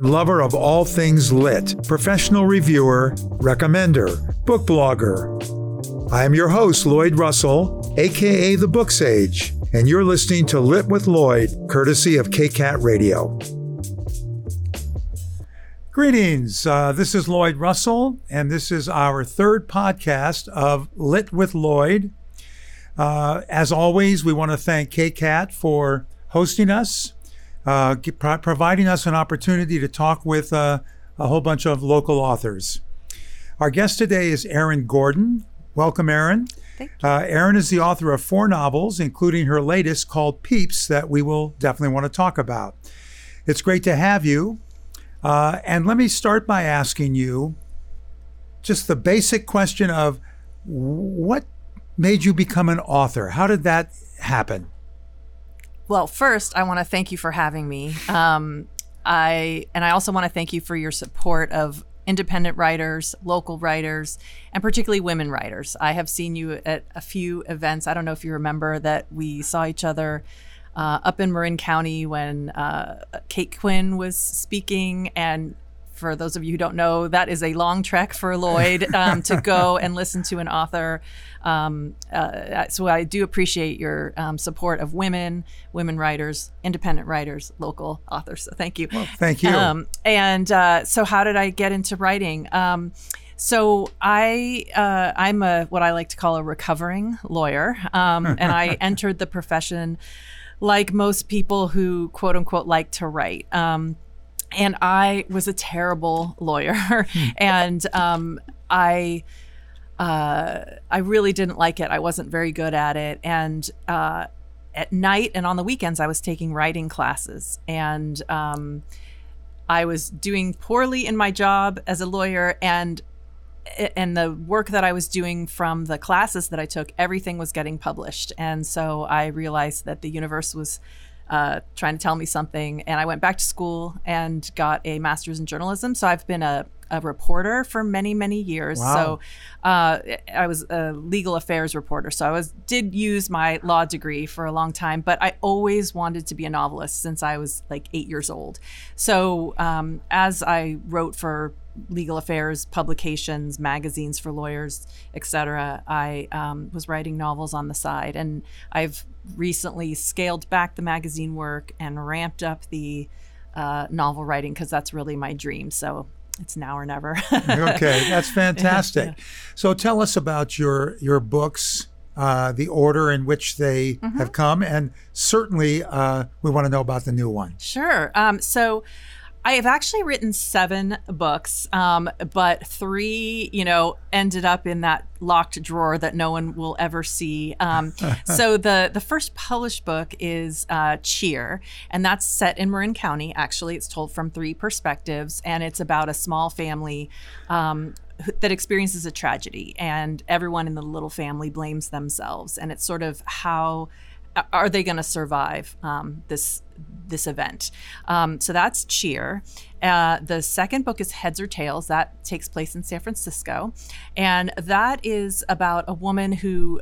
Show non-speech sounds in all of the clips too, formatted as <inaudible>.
lover of all things lit, professional reviewer, recommender, book blogger. I am your host, Lloyd Russell, aka The Book Sage, and you're listening to Lit with Lloyd, courtesy of KCAT Radio. Greetings. Uh, this is Lloyd Russell, and this is our third podcast of Lit with Lloyd. Uh, as always, we want to thank KCAT for hosting us, uh, pro- providing us an opportunity to talk with uh, a whole bunch of local authors. Our guest today is Erin Gordon. Welcome, Erin. Uh, Erin is the author of four novels, including her latest called Peeps, that we will definitely want to talk about. It's great to have you. Uh, and let me start by asking you just the basic question of what made you become an author? How did that happen? Well, first, I want to thank you for having me. Um, I and I also want to thank you for your support of independent writers, local writers, and particularly women writers. I have seen you at a few events. I don't know if you remember that we saw each other uh, up in Marin County when uh, Kate Quinn was speaking. And for those of you who don't know, that is a long trek for Lloyd um, to go <laughs> and listen to an author. Um, uh, so I do appreciate your um, support of women, women writers, independent writers, local authors. So thank you. Well, thank you. Um, and uh, so, how did I get into writing? Um, so I uh, I'm a what I like to call a recovering lawyer, um, and I <laughs> entered the profession like most people who quote unquote like to write. Um, and I was a terrible lawyer, hmm. <laughs> and um, I. Uh, I really didn't like it. I wasn't very good at it. And uh, at night and on the weekends, I was taking writing classes. And um, I was doing poorly in my job as a lawyer. And and the work that I was doing from the classes that I took, everything was getting published. And so I realized that the universe was uh, trying to tell me something. And I went back to school and got a master's in journalism. So I've been a, a reporter for many, many years. Wow. So uh, I was a legal affairs reporter. So I was did use my law degree for a long time, but I always wanted to be a novelist since I was like eight years old. So um, as I wrote for legal affairs publications, magazines for lawyers, etc. I um, was writing novels on the side, and I've recently scaled back the magazine work and ramped up the uh, novel writing because that's really my dream. So it's now or never. <laughs> okay, that's fantastic. Yeah. So tell us about your your books. Uh, the order in which they mm-hmm. have come, and certainly uh, we want to know about the new one. Sure. Um, so I have actually written seven books, um, but three, you know, ended up in that locked drawer that no one will ever see. Um, <laughs> so the the first published book is uh, Cheer, and that's set in Marin County. Actually, it's told from three perspectives, and it's about a small family. Um, that experiences a tragedy and everyone in the little family blames themselves and it's sort of how are they going to survive um, this this event? Um, so that's Cheer. Uh, the second book is Heads or Tails. That takes place in San Francisco, and that is about a woman who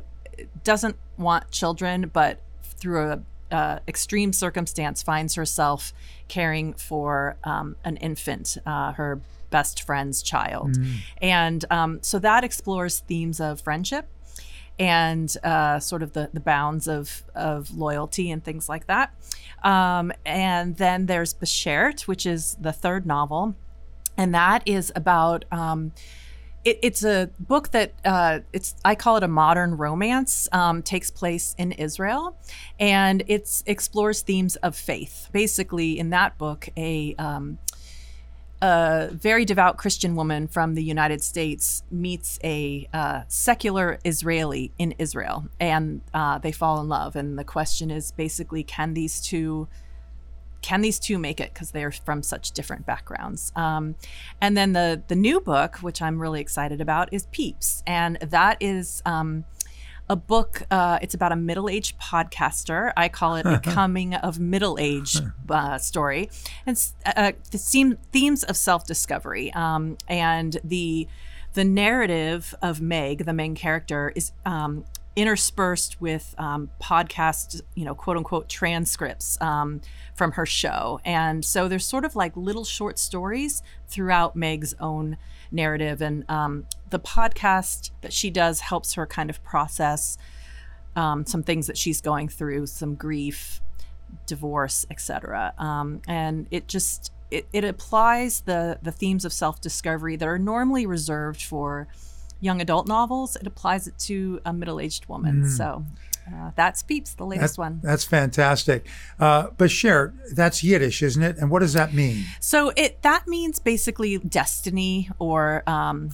doesn't want children, but through a uh, extreme circumstance finds herself caring for um, an infant, uh, her best friend's child. Mm. And um, so that explores themes of friendship and uh, sort of the, the bounds of, of loyalty and things like that. Um, and then there's Beshert, which is the third novel. And that is about. Um, it, it's a book that uh, it's I call it a modern romance. Um, takes place in Israel, and it explores themes of faith. Basically, in that book, a um, a very devout Christian woman from the United States meets a uh, secular Israeli in Israel, and uh, they fall in love. And the question is basically, can these two can these two make it? Because they're from such different backgrounds. Um, and then the the new book which i'm really excited about is peeps. And that is um, a book. Uh, it's about a middle-aged podcaster. I call it a <laughs> coming of middle-age uh, story. And uh, the themes of self-discovery um, and the the narrative of Meg, the main character, is um, interspersed with um, podcast, you know, quote unquote transcripts um, from her show. And so there's sort of like little short stories throughout Meg's own narrative. And um, the podcast that she does helps her kind of process um, some things that she's going through, some grief, divorce, etc. Um, and it just it, it applies the the themes of self discovery that are normally reserved for young adult novels. It applies it to a middle aged woman. Mm. So. Uh, that's Peeps, the latest that, one. That's fantastic. Uh, Beshert, that's Yiddish, isn't it? And what does that mean? So it that means basically destiny, or um,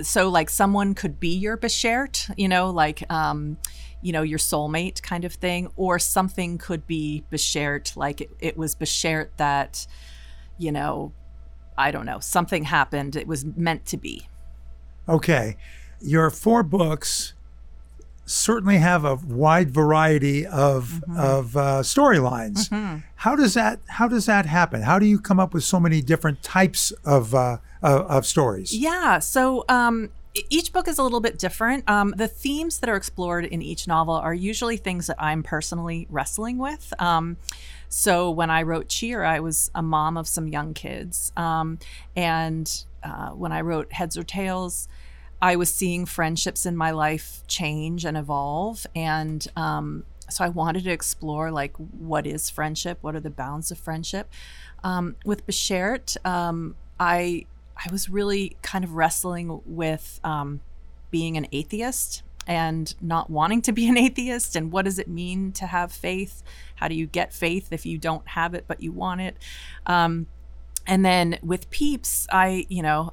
so like someone could be your Beshert, you know, like um, you know, your soulmate kind of thing, or something could be Beshert, like it, it was Beshert that, you know, I don't know, something happened. It was meant to be. Okay. Your four books certainly have a wide variety of mm-hmm. of uh, storylines. Mm-hmm. How does that How does that happen? How do you come up with so many different types of uh, of, of, stories? Yeah. So um, each book is a little bit different. Um, the themes that are explored in each novel are usually things that I'm personally wrestling with. Um, so when I wrote Cheer, I was a mom of some young kids. Um, and uh, when I wrote Heads or Tails, I was seeing friendships in my life change and evolve. And um, so I wanted to explore like what is friendship? What are the bounds of friendship? Um, with Beshert, um, I I was really kind of wrestling with um, being an atheist and not wanting to be an atheist? And what does it mean to have faith? How do you get faith if you don't have it but you want it? Um, and then with peeps i you know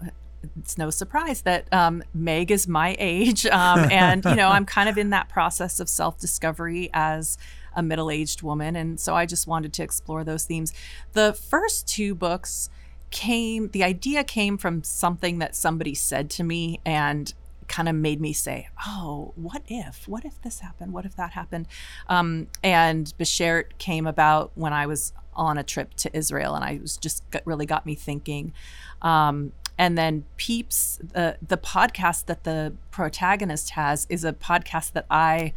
it's no surprise that um, meg is my age um, <laughs> and you know i'm kind of in that process of self-discovery as a middle-aged woman and so i just wanted to explore those themes. The first two books came the idea came from something that somebody said to me and kind of made me say, "Oh, what if? What if this happened? What if that happened?" Um, and Beshert came about when I was on a trip to Israel, and I was just got, really got me thinking. Um, and then Peeps, the the podcast that the protagonist has, is a podcast that I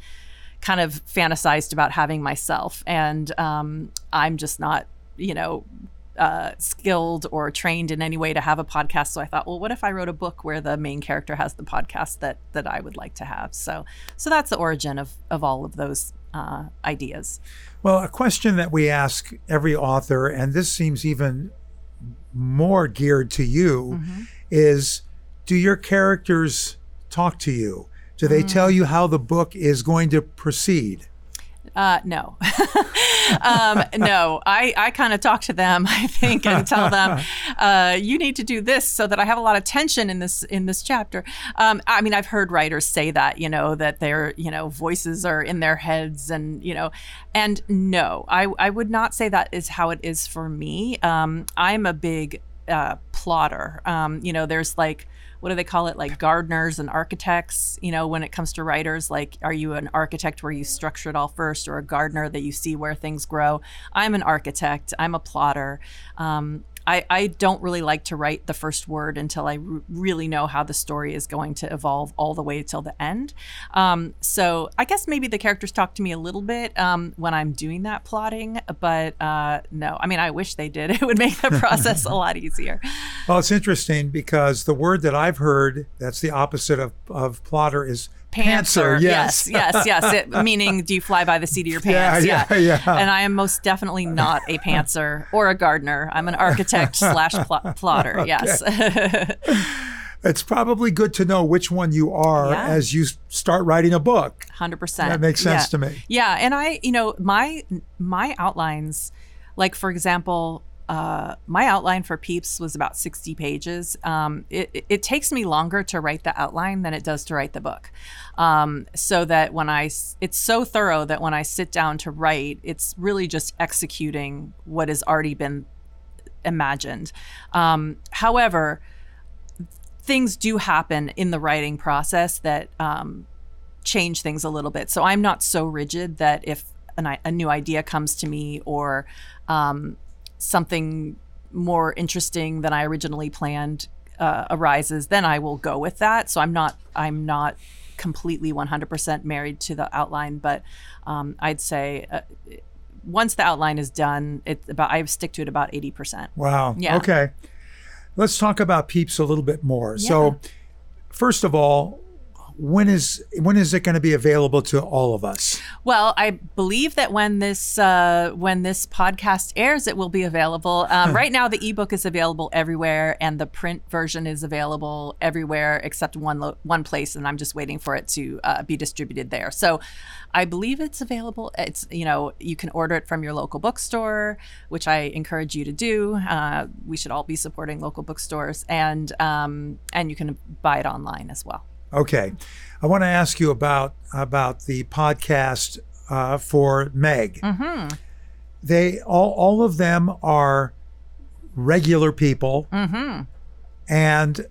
kind of fantasized about having myself, and um, I'm just not, you know, uh, skilled or trained in any way to have a podcast. So I thought, well, what if I wrote a book where the main character has the podcast that that I would like to have? So so that's the origin of of all of those uh, ideas. Well, a question that we ask every author, and this seems even more geared to you, mm-hmm. is do your characters talk to you? Do they mm. tell you how the book is going to proceed? Uh, no, <laughs> um, no. I, I kind of talk to them, I think, and tell them, uh, you need to do this so that I have a lot of tension in this in this chapter. Um, I mean, I've heard writers say that, you know, that their you know voices are in their heads, and you know, and no, I I would not say that is how it is for me. Um, I'm a big uh, plotter. Um, you know, there's like what do they call it? Like gardeners and architects you know when it comes to writers like are you an architect where you structure it all first or a gardener that you see where things grow? I'm an architect. I'm a plotter. Um, I, I don't really like to write the first word until I r- really know how the story is going to evolve all the way till the end. Um, so I guess maybe the characters talk to me a little bit um, when I'm doing that plotting, but uh, no, I mean, I wish they did. <laughs> It would make the process a lot easier. Well, it's interesting because the word that I've heard that's the opposite of, of plotter is Pantser, yes, yes, yes. yes. It, <laughs> meaning, do you fly by the seat of your pants? Yeah, yeah, yeah, And I am most definitely not a pantser or a gardener. I'm an architect <laughs> slash pl- plotter. Yes. <laughs> it's probably good to know which one you are yeah. as you start writing a book. Hundred percent. That makes sense yeah. to me. Yeah, and I, you know, my my outlines, like for example, uh, my outline for Peeps was about 60 pages. Um, it, it, takes me longer to write the outline than it does to write the book. Um, so that when I, it's so thorough that when I sit down to write, it's really just executing what has already been imagined. Um, however, things do happen in the writing process that um, change things a little bit. So I'm not so rigid that if an, a new idea comes to me or um, something more interesting than I originally planned uh, arises, then I will go with that. So I'm not I'm not completely 100% married to the outline, but um, I'd say uh, once the outline is done, it's about I stick to it about 80%. Wow. Yeah. Okay. Let's talk about Peeps a little bit more. So, first of all, when is when is it going to be available to all of us? Well, I believe that when this uh, when this podcast airs, it will be available. Um, right now, the ebook is available everywhere, and the print version is available everywhere except one lo- one place, and I'm just waiting for it to uh, be distributed there. So, I believe it's available. It's you know you can order it from your local bookstore, which I encourage you to do. Uh, we should all be supporting local bookstores, and um, and you can buy it online as well. Okay, I want to ask you about about the podcast uh, for Meg. Mm-hmm. They all all of them are regular people, Mm-hmm. and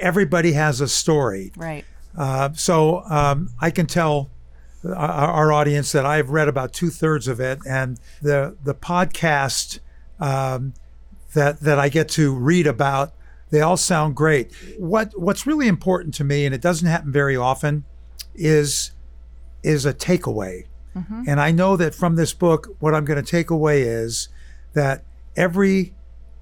everybody has a story. Right. Uh, so um, I can tell our, our audience that I've read about two thirds of it, and the the podcast um, that that I get to read about, they all sound great. What what's really important to me, and it doesn't happen very often, is is a takeaway. Mm-hmm. And I know that from this book, what I'm going to take away is that every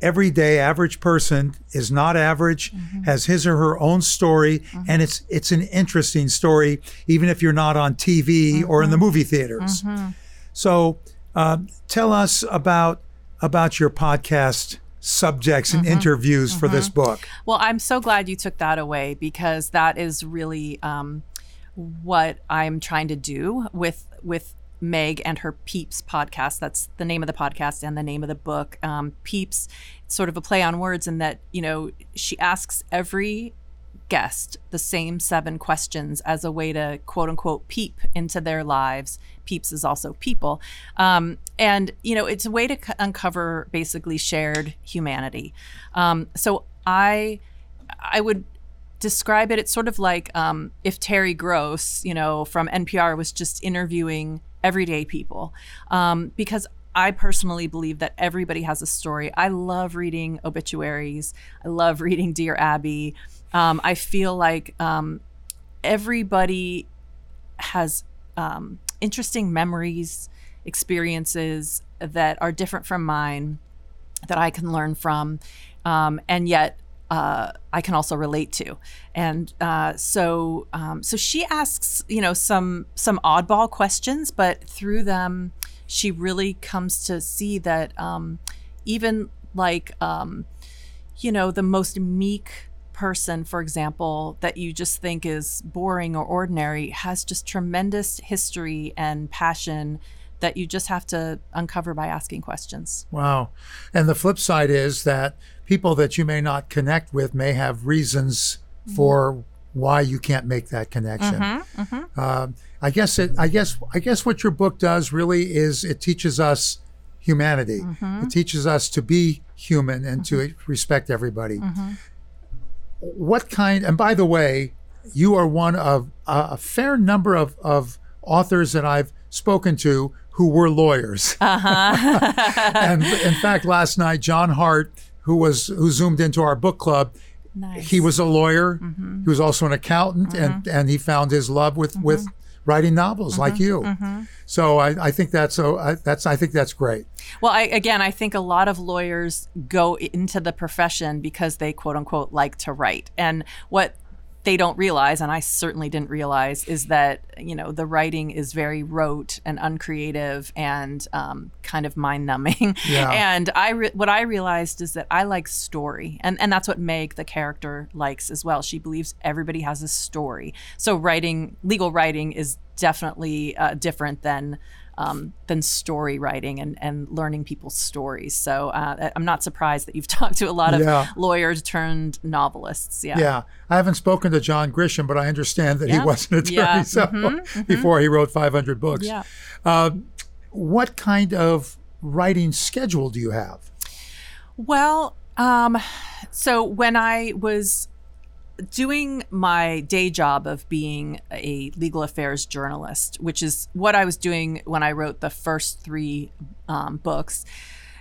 everyday average person is not average mm-hmm. has his or her own story mm-hmm. and it's it's an interesting story even if you're not on tv or in the movie theaters. So um, tell us about about your podcast subjects and interviews for this book Well, I'm so glad you took that away because that is really um, what I'm trying to do with with Meg and her Peeps podcast. That's the name of the podcast and the name of the book. Um, Peeps, sort of a play on words in that you know she asks every guest the same seven questions as a way to quote unquote peep into their lives. Peeps is also people. Um, and, you know, it's a way to c- uncover basically shared humanity. Um, so I, I would describe it, it's sort of like um, if Terry Gross, you know, from NPR was just interviewing everyday people. Um, because I personally believe that everybody has a story. I love reading obituaries. I love reading Dear Abby. Um, I feel like um, everybody has um, interesting memories, experiences that are different from mine that I can learn from, um, and yet uh, I can also relate to. And uh, so, um, so she asks, you know, some some oddball questions, but through them, she really comes to see that um, even like, you know, the most meek person, for example, that you just think is boring or ordinary, has just tremendous history and passion that you just have to uncover by asking questions. wow and the flip side is that people that you may not connect with may have reasons mm-hmm. for why you can't make that connection mm-hmm, mm-hmm. Um, I guess it. I guess. I guess what your book does really is it teaches us humanity. It teaches us to be human and to respect everybody. What kind? And by the way, you are one of a, a fair number of, of authors that I've spoken to who were lawyers. Uh-huh. <laughs> and in fact, last night, John Hart, who was who zoomed into our book club, Nice. he was a lawyer. Mm-hmm. He was also an accountant, and mm-hmm. and he found his love with with mm-hmm. Writing novels like mm-hmm, you. Mm-hmm. So I, I think that's so I, that's I think that's great. Well, I, again, I think a lot of lawyers go into the profession because they quote unquote like to write. And what they don't realize, and I certainly didn't realize, is that, you know, the writing is very rote and uncreative and um, kind of mind numbing. Yeah. <laughs> And I re- what I realized is that I like story. And, and that's what Meg, the character, likes as well. She believes everybody has a story. So writing, legal writing is definitely uh, different than um, than story writing and, and learning people's stories. So uh, I'm not surprised that you've <laughs> talked to a lot of Yeah. lawyers turned novelists. Yeah. Yeah, I haven't spoken to John Grisham, but I understand that he was an attorney Yeah. so, <laughs> before he wrote 500 books. Yeah. What kind of writing schedule do you have? Well, um, so when I was doing my day job of being a legal affairs journalist, which is what I was doing when I wrote the first three um, books,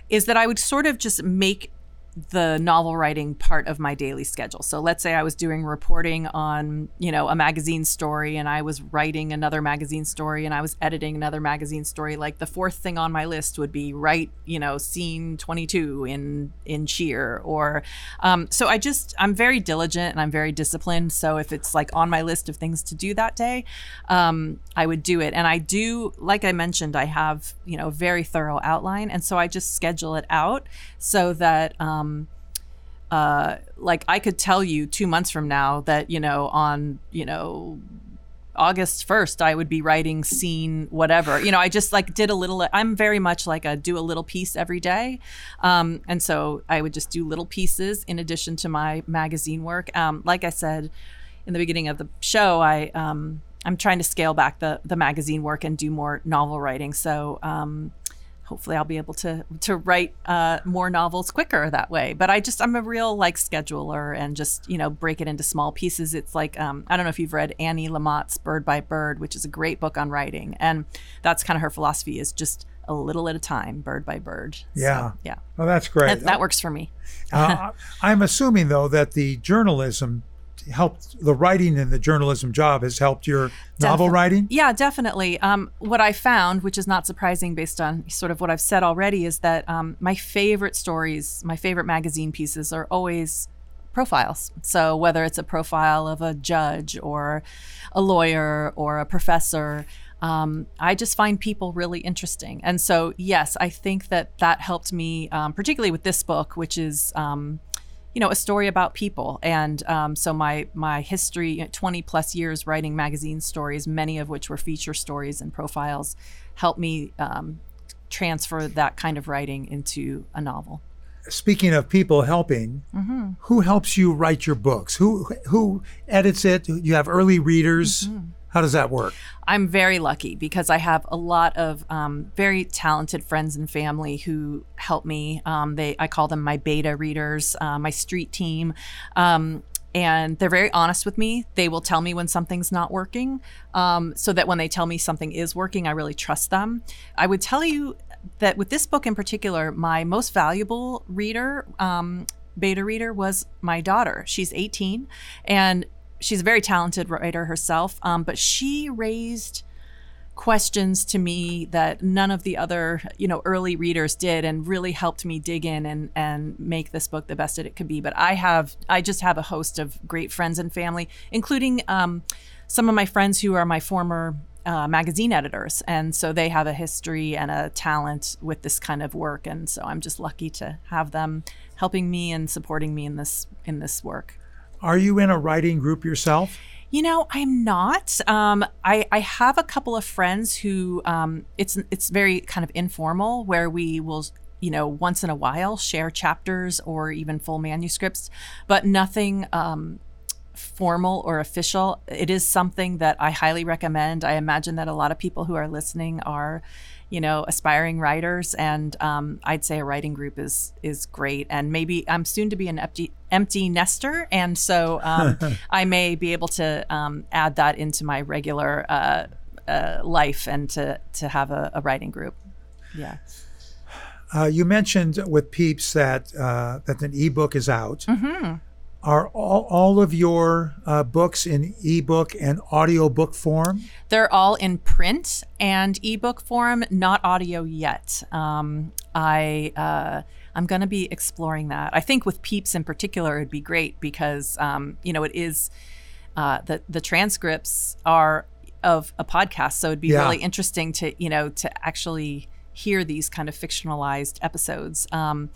is that I would sort of just make the novel writing part of my daily schedule. So let's say I was doing reporting on, you know, a magazine story and I was writing another magazine story and I was editing another magazine story. Like the fourth thing on my list would be write, you know, scene 22 in in Cheer or um, so I just I'm very diligent and I'm very disciplined. So if it's like on my list of things to do that day, um, I would do it. And I do, like I mentioned, I have, you know, very thorough outline. And so I just schedule it out so that um, uh, like I could tell you two months from now that you know on you know August 1st, I would be writing scene whatever. You know, I just like did a little, I'm very much like a do a little piece every day. Um, and so I would just do little pieces in addition to my magazine work. Um, like I said in the beginning of the show, I, um, I'm trying to scale back the, the magazine work and do more novel writing. So, um, hopefully I'll be able to to write uh, more novels quicker that way. But I just I'm a real like scheduler and just you know break it into small pieces. It's like um, I don't know if you've read Annie Lamott's Bird by Bird, which is a great book on writing, and that's kind of her philosophy is just a little at a time, bird by bird. Yeah, so, yeah. Well, that's great. That, that works for me. uh, <laughs> I'm assuming though that the journalism helped the writing and the journalism job has helped your novel writing? Yeah, definitely. Um, what I found, which is not surprising based on sort of what I've said already, is that um, my favorite stories, my favorite magazine pieces are always profiles. So whether it's a profile of a judge or a lawyer or a professor, um, I just find people really interesting. And so, yes, I think that that helped me, um, particularly with this book, which is um, you know a story about people. And um, so my my history 20 plus years writing magazine stories many of which were feature stories and profiles helped me um, transfer that kind of writing into a novel speaking of people helping mm-hmm. who helps you write your books who who edits it you have early readers mm-hmm. How does that work? I'm very lucky because I have a lot of um, very talented friends and family who help me. Um, they I call them my beta readers, uh, my street team. Um, and they're very honest with me. They will tell me when something's not working, um, so that when they tell me something is working, I really trust them. I would tell you that with this book in particular, my most valuable reader um, beta reader was my daughter. She's 18, and she's a very talented writer herself, um, but she raised questions to me that none of the other you know early readers did and really helped me dig in and and make this book the best that it could be but i have i just have a host of great friends and family including um, some of my friends who are my former uh, magazine editors and so they have a history and a talent with this kind of work and so i'm just lucky to have them helping me and supporting me in this in this work are you in a writing group yourself? You know, I'm not. Um, I, I have a couple of friends who um, it's it's very kind of informal, where we will you know once in a while share chapters or even full manuscripts, but nothing um, formal or official. It is something that I highly recommend. I imagine that a lot of people who are listening are you know aspiring writers and um, i'd say a writing group is is great and maybe i'm soon to be an empty empty nester and so um, <laughs> i may be able to um, add that into my regular uh, uh, life and to to have a, a writing group yeah uh, you mentioned with peeps that uh, that an ebook is out mm-hmm. Are all, all of your uh, books in ebook and audiobook form? They're all in print and ebook form, not audio yet. Um, I uh, I'm going to be exploring that. I think with Peeps in particular, it'd be great because um, you know it is uh, the the transcripts are of a podcast, so it'd be yeah. really interesting to you know to actually hear these kind of fictionalized episodes. Um,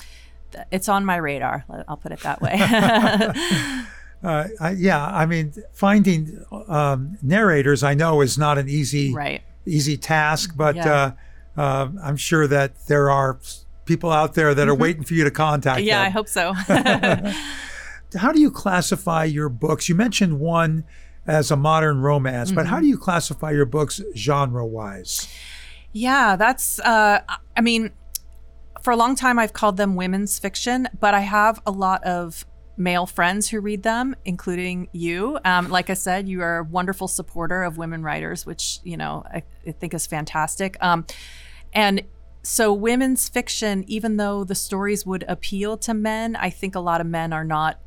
it's on my radar. I'll put it that way. <laughs> uh, I, yeah, I mean, finding um, narrators, I know, is not an easy right. easy task, but yeah. uh, uh, I'm sure that there are people out there that are mm-hmm. waiting for you to contact. Me. Yeah, them. I hope so. <laughs> <laughs> how do you classify your books? You mentioned one as a modern romance, mm-hmm. but how mm-hmm. do you classify your books genre wise? Yeah, that's. Uh, I mean, for a long time, I've called them women's fiction, but I have a lot of male friends who read them, including you. Um, like I said, you are a wonderful supporter of women writers, which you know I, I think is fantastic. Um, and so women's fiction, even though the stories would appeal to men, I think a lot of men are not,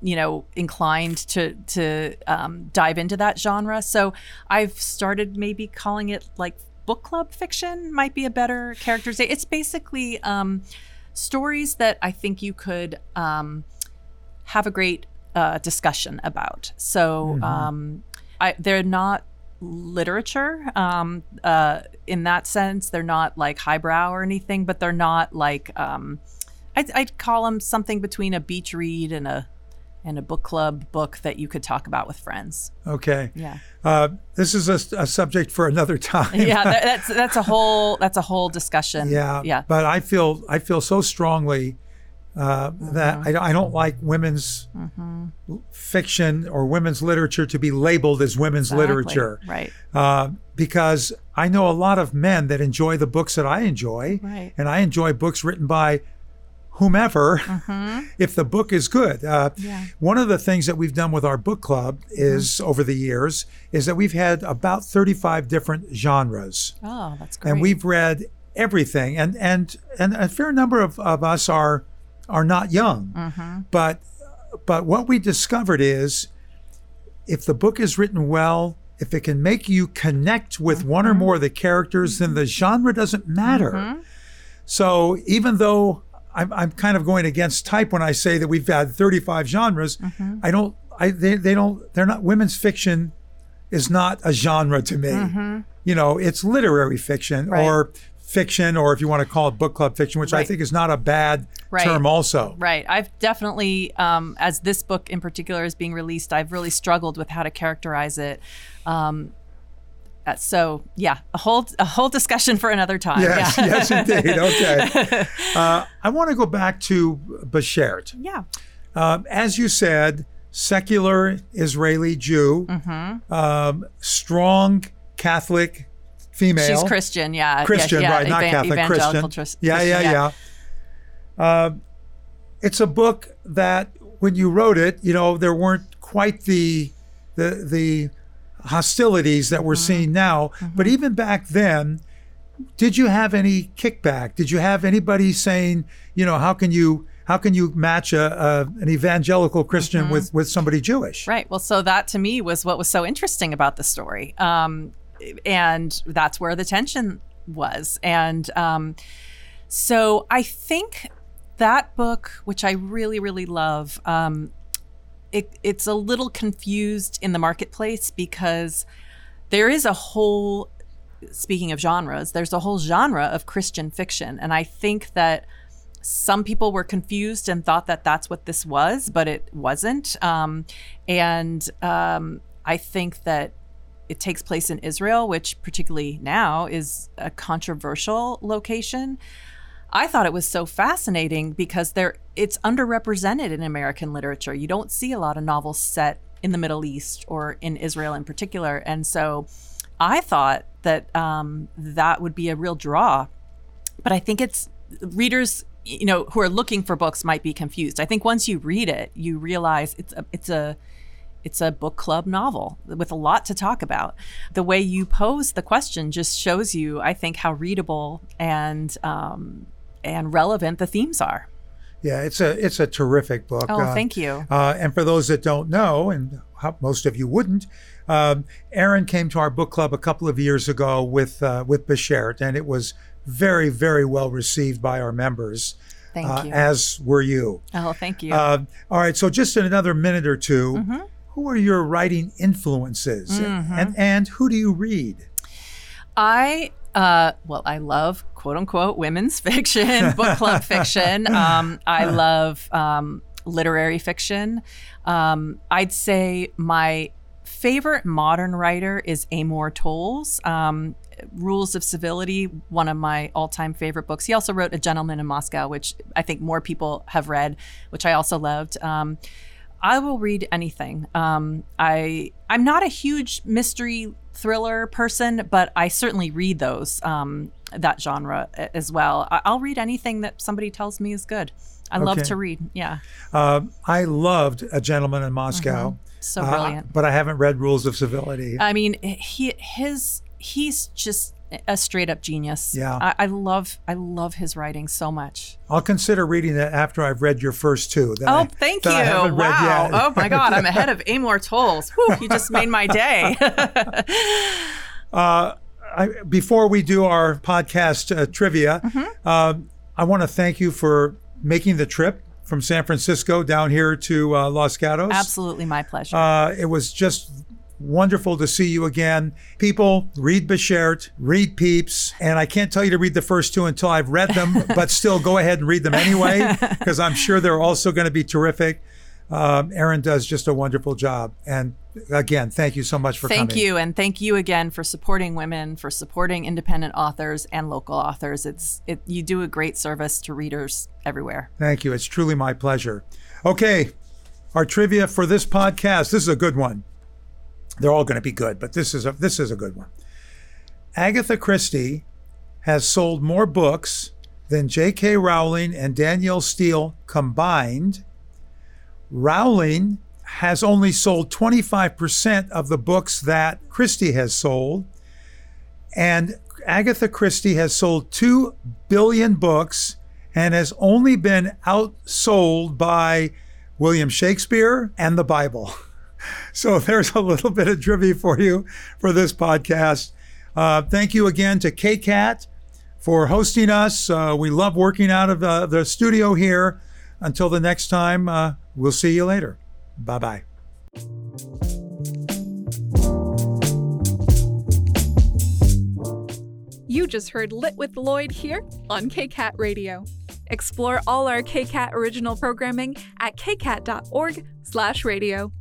you know, inclined to to um, dive into that genre. So I've started maybe calling it like book club fiction might be a better characterization. It's basically um, stories that I think you could um, have a great uh, discussion about. So um, I, they're not literature um, uh, in that sense. They're not like highbrow or anything, but they're not like um, I'd, I'd call them something between a beach read and a and a book club book that you could talk about with friends. Okay. Yeah. Uh, this is a, a subject for another <laughs> time. Yeah, that, that's that's a whole that's a whole discussion. Yeah. Yeah. But I feel I feel so strongly uh, Mm-hmm. that I, I don't like women's fiction or women's literature to be labeled as women's Exactly. literature Right. uh, because I know a lot of men that enjoy the books that I enjoy, Right. and I enjoy books written by whomever if the book is good. Uh, Mm-hmm. Yeah. One of the things that we've done with our book club is Mm-hmm. over the years is that we've had about 35 different genres Oh, that's great. and we've read everything and and and a fair number of, of us are are not young Mm-hmm. but but what we discovered is if the book is written well if it can make you connect with one Mm-hmm. or more of the characters then the genre doesn't matter so even though I'm, I'm kind of going against type when I say that we've had 35 genres Mm-hmm. I don't I they, they don't they're not women's fiction is not a genre to me you know, it's literary fiction Mm-hmm. Right. or fiction, or if you want to call it book club fiction, which I think is not a bad Right. term, also. Right. I've definitely, um, as this book in particular is being released, I've really struggled with how to characterize it. Um, so yeah, a whole a whole discussion for another time. Yes, yeah. yes, <laughs> indeed. Okay. <laughs> Uh, I want to go back to Bashert. yeah. Uh, as you said, secular Israeli Jew, Mm-hmm. um, strong Catholic female. She's Christian. Yeah. Christian, yeah, yeah, right? Not evan- Catholic, evangelical Christian. tris- yeah, Christian, yeah, yeah, Uh, it's a book that when you wrote it, you know, there weren't quite the the the hostilities that we're Mm-hmm. seeing now. But even back then, did you have any kickback? Did you have anybody saying, you know, how can you how can you match a, a an evangelical Christian Mm-hmm. with with somebody Jewish? Right. Well, so that to me was what was so interesting about the story. Um, and that's where the tension was. And um, so I think that book, which I really, really love, um, it, it's a little confused in the marketplace because there is a whole, speaking of genres, there's a whole genre of Christian fiction. And I think that some people were confused and thought that that's what this was, but it wasn't. Um, and um, I think that it takes place in Israel, which particularly now is a controversial location. I thought it was so fascinating because there it's underrepresented in American literature. You don't see a lot of novels set in the Middle East or in Israel in particular, and so I thought that um, that would be a real draw. But I think it's readers, you know, who are looking for books might be confused. I think once you read it, you realize it's a it's a it's a book club novel with a lot to talk about. The way you pose the question just shows you, I think, how readable and um, and relevant the themes are. Yeah, it's a it's a terrific book. Oh, Uh, thank you. Uh, and for those that don't know, and most of you wouldn't, um, Erin came to our book club a couple of years ago with uh, with Bashert, and it was very, very well received by our members, Thank uh, you. as were you. oh, thank you. Uh, all right, so just in another minute or 2 Mm-hmm. who are your writing influences, and and who do you read? I uh, well, I love quote unquote women's <laughs> fiction, book club fiction. Um, I love um, literary fiction. Um, I'd say my favorite modern writer is Amor Towles. Um, Rules of Civility, one of my all-time favorite books. He also wrote A Gentleman in Moscow, which I think more people have read, which I also loved. Um, I will read anything. Um, I I'm not a huge mystery thriller person, but I certainly read those um, that genre as well. I, I'll read anything that somebody tells me is good. I love Okay. to read. Yeah, Uh, I loved A Gentleman in Moscow, so uh, brilliant. but I haven't read Rules of Civility. I mean, he his he's just a straight up genius. Yeah. I, I love I love his writing so much. I'll consider reading that after I've read your first two. Oh, I- thank you! I haven't read Wow! Oh my God, I'm <laughs> ahead of Amor Towles. Whew, you just made my day. <laughs> <laughs> I, before we do our podcast uh, trivia, Mm-hmm. um, I want to thank you for making the trip from San Francisco down here to uh, Los Gatos. Absolutely, my pleasure. Uh, it was just wonderful to see you again. People, read Beshert, read Peeps, and I can't tell you to read the first two until I've read them, <laughs> but still go ahead and read them anyway, <laughs> because I'm sure they're also going to be terrific. Um, Erin does just a wonderful job. And again, thank you so much for Thank coming. Thank you, and thank you again for supporting women, for supporting independent authors and local authors. It's it, you do a great service to readers everywhere. Thank you. It's truly my pleasure. Okay, our trivia for this podcast. This is a good one. They're all going to be good, but this is a this is a good one. Agatha Christie has sold more books than J.K. Rowling and Danielle Steel combined. Rowling has only sold 25% of the books that Christie has sold. And Agatha Christie has sold 2 billion books and has only been outsold by William Shakespeare and the Bible. <laughs> So there's a little bit of trivia for you for this podcast. Uh, thank you again to KCAT for hosting us. Uh, we love working out of uh, the studio here. Until the next time, uh, we'll see you later. Bye bye. You just heard Lit with Lloyd here on KCAT Radio. Explore all our KCAT original programming at kcat.org/radio.